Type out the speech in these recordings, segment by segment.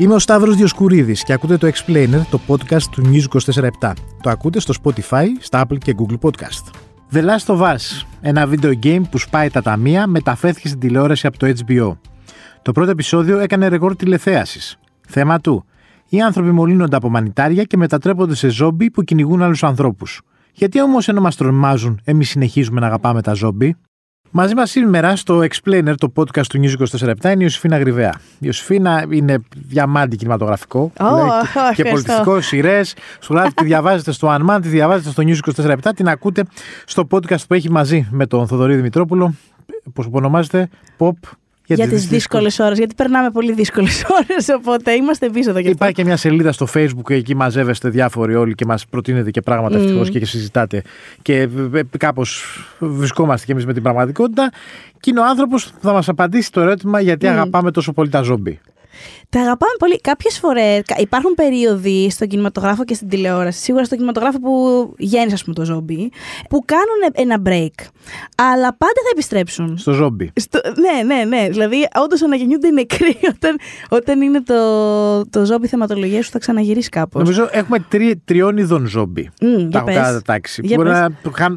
Είμαι ο Σταύρος Διοσκουρίδης και ακούτε το Explainer, το podcast του News 24 Το ακούτε στο Spotify, στα Apple και Google Podcast. The Last of Us, ένα video game που σπάει τα ταμεία, μεταφέρθηκε στην τηλεόραση από το HBO. Το πρώτο επεισόδιο έκανε ρεκόρ τηλεθέασης. Θέμα του. Οι άνθρωποι μολύνονται από μανιτάρια και μετατρέπονται σε ζόμπι που κυνηγούν άλλους ανθρώπους. Γιατί όμως ενώ μας τρομάζουν, εμείς συνεχίζουμε να αγαπάμε τα ζόμπι; Μαζί μας σήμερα στο Explainer, το podcast του News 24 είναι η Ιωσήφινα Γρυβαία. Η Ιωσήφινα είναι διαμάντη κινηματογραφικό oh, oh, και πολιτιστικός, σειρές. Σου λέει τη διαβάζετε στο Unman, τη διαβάζετε στο News 24 την ακούτε στο podcast που έχει μαζί με τον Θοδωρή Δημητρόπουλο. Πώ ονομάζεται, Pop για, για τις δύσκολες ώρες. Γιατί περνάμε πολύ δύσκολες ώρες. Οπότε είμαστε πίσω εδώ και Υπάρχει και μια σελίδα στο Facebook εκεί μαζεύεστε διάφοροι όλοι και μας προτείνετε και πράγματα mm. ευτυχώς και συζητάτε. Και ε, ε, κάπως βρισκόμαστε κι εμείς με την πραγματικότητα. Και είναι ο άνθρωπος που θα μας απαντήσει το ερώτημα γιατί mm. αγαπάμε τόσο πολύ τα ζόμπι. Τα αγαπάμε πολύ. Κάποιες φορές υπάρχουν περίοδοι στον κινηματογράφο και στην τηλεόραση, σίγουρα στον κινηματογράφο που γέννησε, ας πούμε, το ζόμπι, που κάνουν ένα break. Αλλά πάντα θα επιστρέψουν. Στο ζόμπι. Στο... Ναι, ναι, ναι. Δηλαδή, όντως αναγεννιούνται οι νεκροί όταν, όταν είναι το, το ζόμπι θεματολογία σου, θα ξαναγυρίσει κάπως. Νομίζω έχουμε τρι, τριών ειδών ζόμπι. Mm, τα έχω κατατάξει.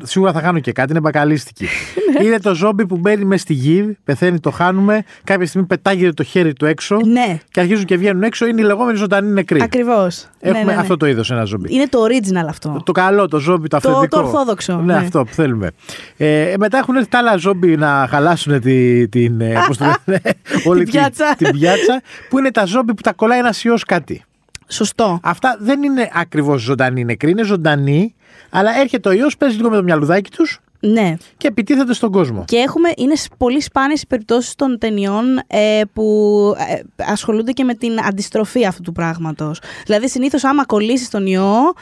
Σίγουρα θα χάνω και κάτι, είναι μπακαλίστικη. Ναι. είναι το ζόμπι που μπαίνει μες στη γη, πεθαίνει, το χάνουμε. Κάποια στιγμή πετάγεται το χέρι του έξω. Ναι και αρχίζουν και βγαίνουν έξω, είναι οι λεγόμενοι ζωντανοί νεκροί. Ακριβώς. Έχουμε ναι, ναι, ναι. αυτό το είδος ένα ζόμπι. Είναι το original αυτό. Το, καλό, το ζόμπι, το αυθεντικό. Το, το ορθόδοξο. Ναι, αυτό που θέλουμε. Ε, μετά έχουν έρθει τα άλλα ζόμπι να χαλάσουν τη, την, ε, πώς το λένε, όλη την, πιάτσα. την πιάτσα. Που είναι τα ζόμπι που τα κολλάει ένας ιός κάτι. Σωστό. Αυτά δεν είναι ακριβώς ζωντανοί νεκροί, είναι ζωντανοί, αλλά έρχεται ο ιός, παίζει λίγο με το μυαλουδάκι τους ναι. Και επιτίθεται στον κόσμο. Και έχουμε, είναι πολύ σπάνιες οι περιπτώσεις των ταινιών ε, που ε, ασχολούνται και με την αντιστροφή αυτού του πράγματος. Δηλαδή, συνήθως, άμα κολλήσεις τον ιό,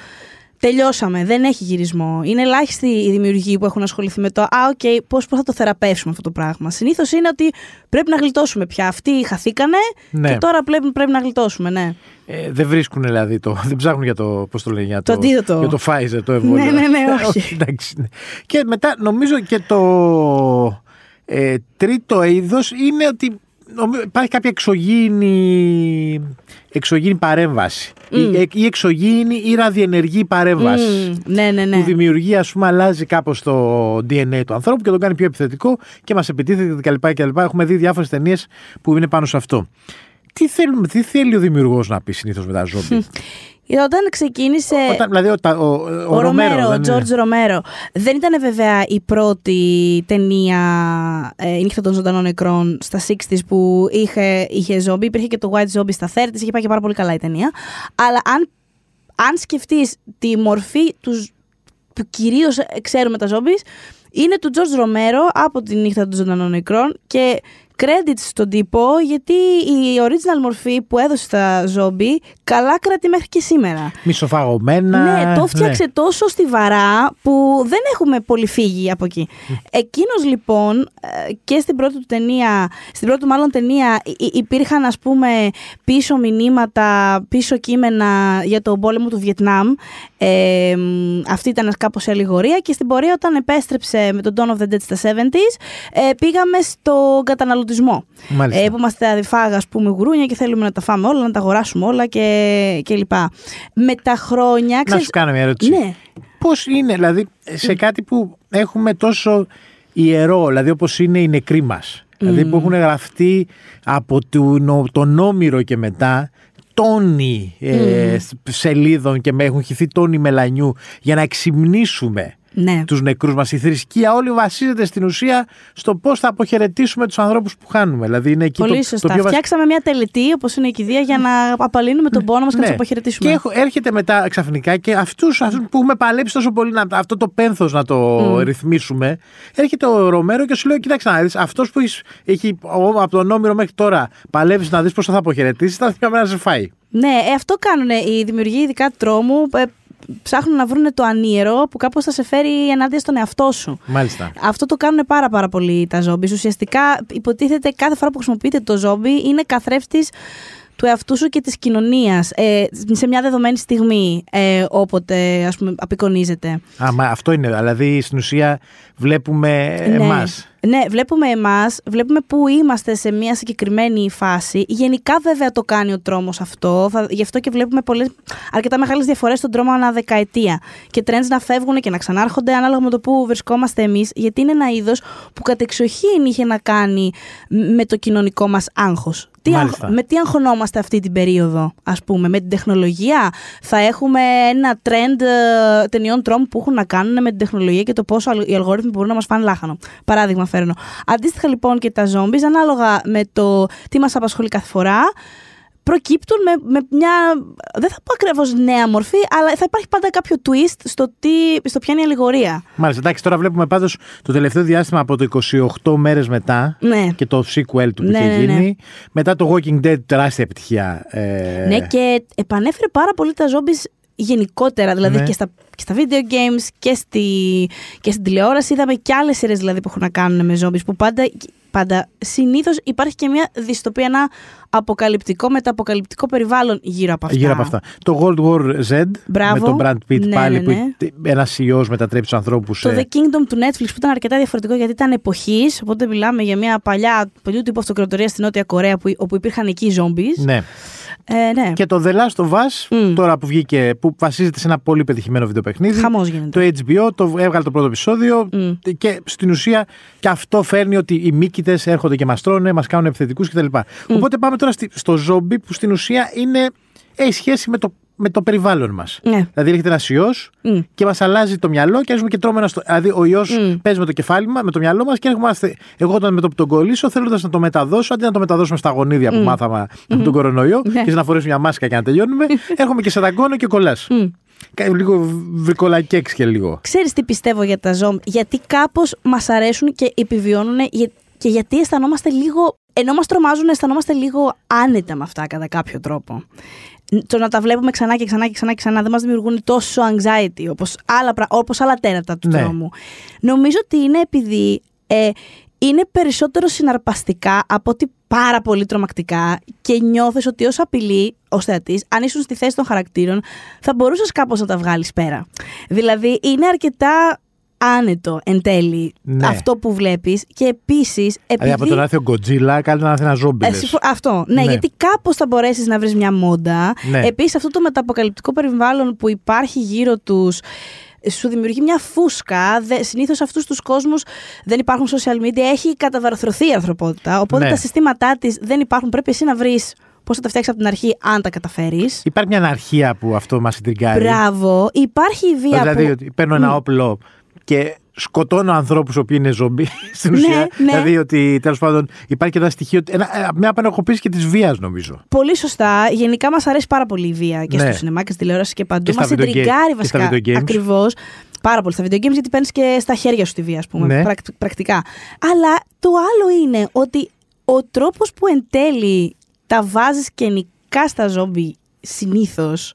τελειώσαμε. Δεν έχει γυρισμό. Είναι ελάχιστοι οι δημιουργοί που έχουν ασχοληθεί με το. Α, OK, okay, πώς θα το θεραπεύσουμε αυτό το πράγμα. Συνήθως είναι ότι πρέπει να γλιτώσουμε πια. Αυτοί χαθήκανε ναι. και τώρα πρέπει, πρέπει να γλιτώσουμε, ναι. Ε, δεν βρίσκουν δηλαδή το. Δεν ψάχνουν για το. Πώς το λένε, για το, το, για το Pfizer, το εμβόλιο. Ναι, ναι, ναι, όχι. Εντάξει, ναι. Και μετά νομίζω και το ε, τρίτο είδος είναι ότι υπάρχει κάποια εξωγήινη, εξωγήινη παρέμβαση. Mm. Η, εξωγήινη ή ραδιενεργή παρέμβαση. Mm. Ναι, ναι, ναι. Που δημιουργεί, ας πούμε, αλλάζει κάπως το DNA του ανθρώπου και τον κάνει πιο επιθετικό και μας επιτίθεται κτλ. Έχουμε δει διάφορες ταινίες που είναι πάνω σε αυτό. Τι, θέλουμε, τι θέλει ο δημιουργός να πει συνήθως με τα ζώμπι. Όταν ξεκίνησε. Όταν, δηλαδή ο, ο, ο, ο Ρομέρο, ο Τζορτζ Ρομέρο. Δεν ήταν βέβαια η πρώτη ταινία ε, η νύχτα των ζωντανών νεκρών στα 60s που είχε, είχε ζόμπι. Υπήρχε και το White Zombie στα 30s. Είχε πάει και πάρα πολύ καλά η ταινία. Αλλά αν, αν σκεφτείς τη μορφή τους, που κυρίως ξέρουμε τα ζόμπις, είναι του Τζορτζ Ρομέρο από τη νύχτα των ζωντανών νεκρών και credits στον τύπο γιατί η original μορφή που έδωσε στα ζόμπι καλά κρατεί μέχρι και σήμερα. Μισοφαγωμένα. Ναι, το φτιάξε ναι. τόσο στιβαρά που δεν έχουμε πολύ φύγει από εκεί. Εκείνος λοιπόν ε, και στην πρώτη του ταινία, στην πρώτη του μάλλον ταινία υπήρχαν ας πούμε πίσω μηνύματα, πίσω κείμενα για τον πόλεμο του Βιετνάμ. Ε, αυτή ήταν κάπως η αλληγορία και στην πορεία όταν επέστρεψε με τον Dawn of the Dead στα 70s ε, πήγαμε στο καταναλωτή ε, που είμαστε αδιφάγα, ας πούμε, γουρούνια και θέλουμε να τα φάμε όλα, να τα αγοράσουμε όλα και, και λοιπά. Με τα χρόνια. Ξέρεις... Να σου κάνω μια ερώτηση. Ναι. Πώς είναι, δηλαδή, σε κάτι που έχουμε τόσο ιερό, δηλαδή όπως είναι οι νεκροί μας. Δηλαδή που έχουν γραφτεί από τον Όμηρο και μετά τόνοι ε, σελίδων και με έχουν χυθεί τόνοι μελανιού για να εξυμνήσουμε ναι. τους νεκρούς μας. Η θρησκεία όλη βασίζεται στην ουσία στο πώς θα αποχαιρετήσουμε τους ανθρώπους που χάνουμε. Δηλαδή είναι εκεί Πολύ το, σωστά. Το πιο... Φτιάξαμε μια τελετή, όπως είναι η κηδεία, για να απαλύνουμε τον πόνο μας και να τους ναι. αποχαιρετήσουμε. Και έρχεται μετά ξαφνικά και αυτούς που έχουμε παλέψει τόσο πολύ να, αυτό το πένθος να το mm. ρυθμίσουμε, έρχεται ο Ρομέρο και σου λέει: Κοιτάξτε να δεις, αυτός που έχει, έχει από τον Όμηρο μέχρι τώρα παλεύει να δεις πώς θα αποχαιρετήσεις, θα να σε φάει. Ναι, ε, αυτό κάνουν οι δημιουργοί ειδικά τρόμου. Ε, ψάχνουν να βρουν το ανίερο που κάπως θα σε φέρει ενάντια στον εαυτό σου. Μάλιστα. Αυτό το κάνουν πάρα πάρα πολύ τα ζόμπις. Ουσιαστικά υποτίθεται κάθε φορά που χρησιμοποιείτε το ζόμπι είναι καθρέφτης του εαυτού σου και της κοινωνίας ε, σε μια δεδομένη στιγμή ε, όποτε ας πούμε απεικονίζεται. Α, μα αυτό είναι, δηλαδή στην ουσία βλέπουμε ναι. εμάς. Ναι, βλέπουμε εμάς, βλέπουμε πού είμαστε σε μια συγκεκριμένη φάση. Γενικά, βέβαια, το κάνει ο τρόμος αυτό. Θα, γι' αυτό και βλέπουμε πολλές, αρκετά μεγάλες διαφορές στον τρόμο ανά δεκαετία. Και trends να φεύγουν και να ξανάρχονται ανάλογα με το πού βρισκόμαστε εμείς, γιατί είναι ένα είδος που κατεξοχήν είχε να κάνει με το κοινωνικό μας άγχος. Τι Μάλιστα. με τι αγχωνόμαστε αυτή την περίοδο, ας πούμε, με την τεχνολογία; Θα έχουμε ένα trend ε, ταινιών τρόμου που έχουν να κάνουν με την τεχνολογία και το πόσο αλ- οι αλγόριθμοι μπορούν να μας φάνε λάχανο. Παράδειγμα φέρνω. Αντίστοιχα λοιπόν και τα zombies, ανάλογα με το τι μας απασχολεί κάθε φορά, προκύπτουν με, με μια, δεν θα πω ακριβώς νέα μορφή, αλλά θα υπάρχει πάντα κάποιο twist στο, τι, στο ποια είναι η αλληγορία. Μάλιστα, εντάξει, τώρα βλέπουμε πάντως το τελευταίο διάστημα από το 28 μέρες μετά Ναι. και το sequel του που Ναι, είχε ναι, ναι. γίνει. Μετά το Walking Dead, τεράστια επιτυχία. Ε, Ναι, και επανέφερε πάρα πολύ τα zombies γενικότερα, δηλαδή Ναι. και, στα, και στα video games και, στη, και στην τηλεόραση. Είδαμε και άλλες σειρές δηλαδή, που έχουν να κάνουν με zombies που πάντα, πάντα συνήθως υπάρχει και μια δυστοπία, ένα αποκαλυπτικό μεταποκαλυπτικό περιβάλλον γύρω από αυτά. Γύρω από αυτά. Το World War Z Μπράβο. με τον Brad Pitt Ναι, πάλι ναι, ναι. που ένας ιός μετατρέπει τους ανθρώπους. Το The Kingdom του Netflix που ήταν αρκετά διαφορετικό γιατί ήταν εποχής. Οπότε μιλάμε για μια παλιά, παλιού τύπου αυτοκρατορία στην Νότια Κορέα που, όπου υπήρχαν εκεί zombies. Ναι. Ε, ναι. Και το The Last of Us, Μμ. τώρα που βγήκε, που βασίζεται σε ένα πολύ πετυχημένο βιντεοπαιχνίδι. Χαμός γίνεται. Το HBO το έβγαλε το πρώτο επεισόδιο Μμ. και στην ουσία και αυτό φέρνει ότι οι μύκητες έρχονται και μας τρώνε, μας κάνουν επιθετικούς κτλ. Οπότε πάμε τώρα στη- στο ζόμπι που στην ουσία είναι, έχει σχέση με το, με το περιβάλλον μας. Ναι. Δηλαδή έρχεται ένας ιός Μμ. και μας αλλάζει το μυαλό και αρχίζουμε και τρώμε ένα. Στο... Δηλαδή ο ιός Μμ. παίζει με το κεφάλι μα, με το μυαλό μας και έρχομαστε. Εγώ όταν με το που τον κολλήσω, θέλοντας να το μεταδώσω, αντί να το μεταδώσουμε στα γονίδια που μάθαμε από τον κορονοϊό Ναι. και να φορέσουμε μια μάσκα και να τελειώνουμε, έρχομαι και σε δαγκώνω και κολλάς. Μμ. Λίγο βρικολακέξ και λίγο. Ξέρεις τι πιστεύω για τα ζώμ, γιατί κάπως μας αρέσουν και επιβιώνουν για- και γιατί αισθανόμαστε λίγο, ενώ μας τρομάζουν αισθανόμαστε λίγο άνετα με αυτά κατά κάποιο τρόπο. Το να τα βλέπουμε ξανά και ξανά και ξανά και ξανά δεν μας δημιουργούν τόσο anxiety όπως άλλα, πρα- όπως άλλα τέρατα του Ναι. τρόμου. Νομίζω ότι είναι επειδή ε, είναι περισσότερο συναρπαστικά από ότι πάρα πολύ τρομακτικά και νιώθεις ότι ως απειλή, ως θεατής, αν ήσουν στη θέση των χαρακτήρων, θα μπορούσες κάπως να τα βγάλεις πέρα. Δηλαδή, είναι αρκετά άνετο εν τέλει Ναι. αυτό που βλέπεις και επίσης επειδή... Δηλαδή από τον να έρθει ο Godzilla, κάνει να έρθει ένα ζόμπι. Ε, λες. συμφω- Αυτό. Ναι, Ναι. γιατί κάπως θα μπορέσεις να βρεις μια μόντα. Ναι. Επίσης αυτό το μεταποκαλυπτικό περιβάλλον που υπάρχει γύρω τους σου δημιουργεί μια φούσκα. Δε, συνήθως αυτούς τους κόσμους δεν υπάρχουν social media. Έχει καταβαρθρωθεί η ανθρωπότητα. Οπότε Ναι. τα συστήματά της δεν υπάρχουν. Πρέπει εσύ να βρεις πώς θα τα φτιάξεις από την αρχή αν τα καταφέρεις. Υπάρχει μια αναρχία που αυτό μας συντριγκάρει. Μπράβο. Υπάρχει η βία Δηλαδή που... ότι παίρνω ένα όπλο και σκοτώνω ανθρώπους που είναι ζόμπι στην Ναι, ουσία. ναι. Δηλαδή ότι τέλος πάντων υπάρχει και ένα στοιχείο. Ένα, ε, μια απενοχοποίηση και της βίας νομίζω. Πολύ σωστά. Γενικά μας αρέσει πάρα πολύ η βία και Ναι. στο σινεμά και στη τηλεόραση και παντού. Και στα Μα video game- εντριγκάρει και στα βασικά. video games. Ακριβώς. Πάρα πολύ στα video games γιατί παίρνεις και στα χέρια σου τη βία, ας πούμε. Ναι. πρακ- πρακτικά. Αλλά το άλλο είναι ότι ο τρόπος που εν τέλει τα βάζεις και νικά στα ζόμπι συνήθως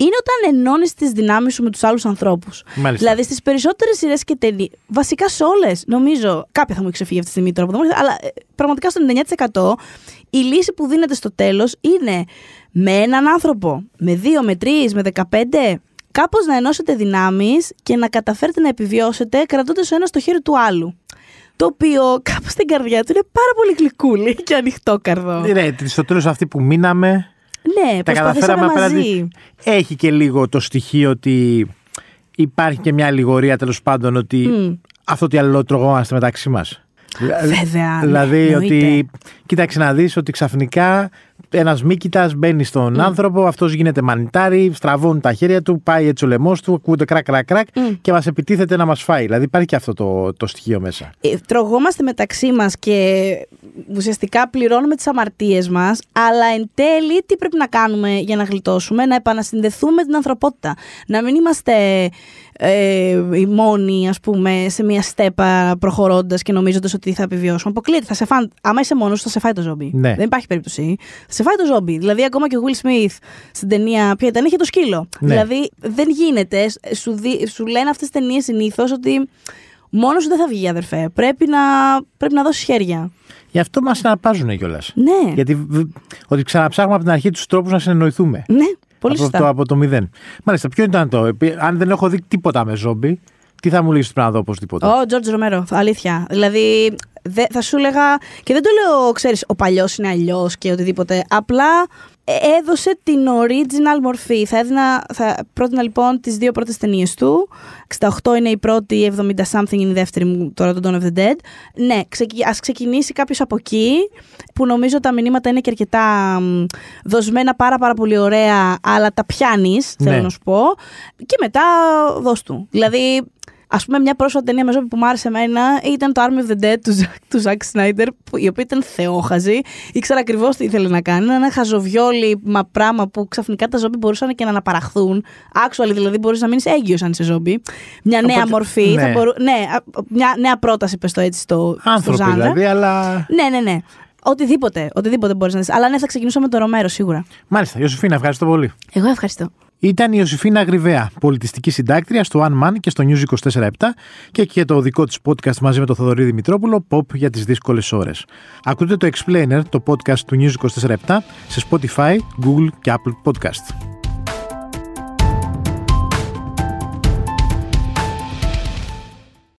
είναι όταν ενώνεις τις δυνάμεις σου με τους άλλους ανθρώπους. Μάλιστα. Δηλαδή στις περισσότερες σειρές και ταινίε, βασικά σε όλες, νομίζω. Κάποια θα μου έχει ξεφύγει αυτή τη στιγμή τώρα που δεν μου έρχεται, αλλά ε, πραγματικά στο 99% η λύση που δίνεται στο τέλος είναι με έναν άνθρωπο, με δύο, με τρεις, με 15, κάπως να ενώσετε δυνάμεις και να καταφέρετε να επιβιώσετε κρατώντας ο ένας το χέρι του άλλου. Το οποίο κάπως στην καρδιά του είναι πάρα πολύ γλυκούλη και ανοιχτό καρδό. Ναι, στο τέλος αυτοί που μείναμε. Ναι, τα προσπαθήσαμε καταφέραμε μαζί. απέναντι. Έχει και λίγο το στοιχείο ότι υπάρχει και μια αλληγορία τέλος πάντων ότι Μμ. αυτό ότι αλληλοτρογόμαστε μεταξύ μας. Βέβαια, ναι, Δηλαδή εννοείται. ότι. Κοίταξε να δεις ότι ξαφνικά ένας μύκητα μπαίνει στον άνθρωπο, αυτός γίνεται μανιτάρι, στραβώνουν τα χέρια του, πάει έτσι ο λαιμός του, ακούγεται κρακ, κρακ, κρακ και μας επιτίθεται να μας φάει. Δηλαδή υπάρχει και αυτό το, το στοιχείο μέσα. Ε, τρογόμαστε μεταξύ μας και ουσιαστικά πληρώνουμε τις αμαρτίες μας, αλλά εν τέλει τι πρέπει να κάνουμε για να γλιτώσουμε, να επανασυνδεθούμε με την ανθρωπότητα. Να μην είμαστε ε, οι μόνοι, ας πούμε, σε μια στέπα προχωρώντας και νομίζοντας ότι θα επιβιώσουμε. Αποκλείεται, θα σε φάνε, άμα είσαι μόνος σου θα σε φάει το ζόμπι. Ναι. Δεν υπάρχει περίπτωση. Θα σε φάει το ζόμπι. Δηλαδή ακόμα και ο Will Smith στην ταινία, ποια ήταν, είχε το σκύλο. Ναι. Δηλαδή δεν γίνεται, σου, δι- σου λένε αυτές τις ταινίες συνήθως ότι Μόνος σου δεν θα βγει, αδερφέ. Πρέπει να, πρέπει να δώσεις χέρια. Γι' αυτό μας συναρπάζουν κιόλας. Ναι, Γιατί β- ότι ξαναψάχνουμε από την αρχή τους τρόπους να συνεννοηθούμε. ναι, πολύ από, σωστά. το, από το μηδέν. Μάλιστα, ποιο ήταν το. επί- Αν δεν έχω δει τίποτα με ζόμπι, Τι θα μου λύσεις πριν να δω οπωσδήποτε. Ο Τζορτζ Ρομέρο, αλήθεια. Δηλαδή, δε, θα σου έλεγα. Και δεν το λέω, ξέρεις, ο παλιός είναι αλλιώς και οτιδήποτε. Απλά ε, έδωσε την original μορφή. Θα, έδινα, θα πρότεινα λοιπόν τις δύο πρώτες ταινίες του. 68 είναι η πρώτη, 70 something είναι η δεύτερη μου, τώρα το Dawn of the Dead. Ναι, ξεκι, ας ξεκινήσει κάποιος από εκεί, που νομίζω τα μηνύματα είναι και αρκετά μ, δοσμένα πάρα πάρα πολύ ωραία, αλλά τα πιάνεις, Ναι. θέλω να σου πω. Και μετά δώσ' του. Δηλαδή, Α πούμε, μια πρόσφατη ταινία με ζώπη που μου άρεσε εμένα ήταν το Army of the Dead του, Ζακ- του Ζακ Σνάιντερ, που- η οποία ήταν θεόχαζη. Ήξερα ακριβώς τι ήθελε να κάνει. Ήταν ένα χαζοβιόλι μα πράγμα που ξαφνικά τα ζώμπι μπορούσαν και να αναπαραχθούν. Actually, δηλαδή μπορείς να μείνεις έγκυος αν είσαι ζώμπι. Μια νέα Οπότε, μορφή. ναι. Θα μπορού, ναι, α, μια νέα πρόταση, πες το έτσι, στο, στο Άνθρωποι ζάνρα. δηλαδή, αλλά. Ναι, ναι, ναι. Οτιδήποτε, οτιδήποτε μπορείς να δεις. Αλλά ναι, θα ξεκινήσω με το Ρομέρο σίγουρα. Μάλιστα, Ιωσήφίνα, ευχαριστώ πολύ. Εγώ ευχαριστώ. Ήταν η Ιωσήφίνα Γρυβαία, πολιτιστική συντάκτρια στο One Man και στο News 24-7 και και το δικό της podcast μαζί με τον Θοδωρή Δημητρόπουλο, Pop για τις δύσκολες ώρες. Ακούτε το Explainer, το podcast του News 24-7 σε Spotify, Google και Apple Podcast.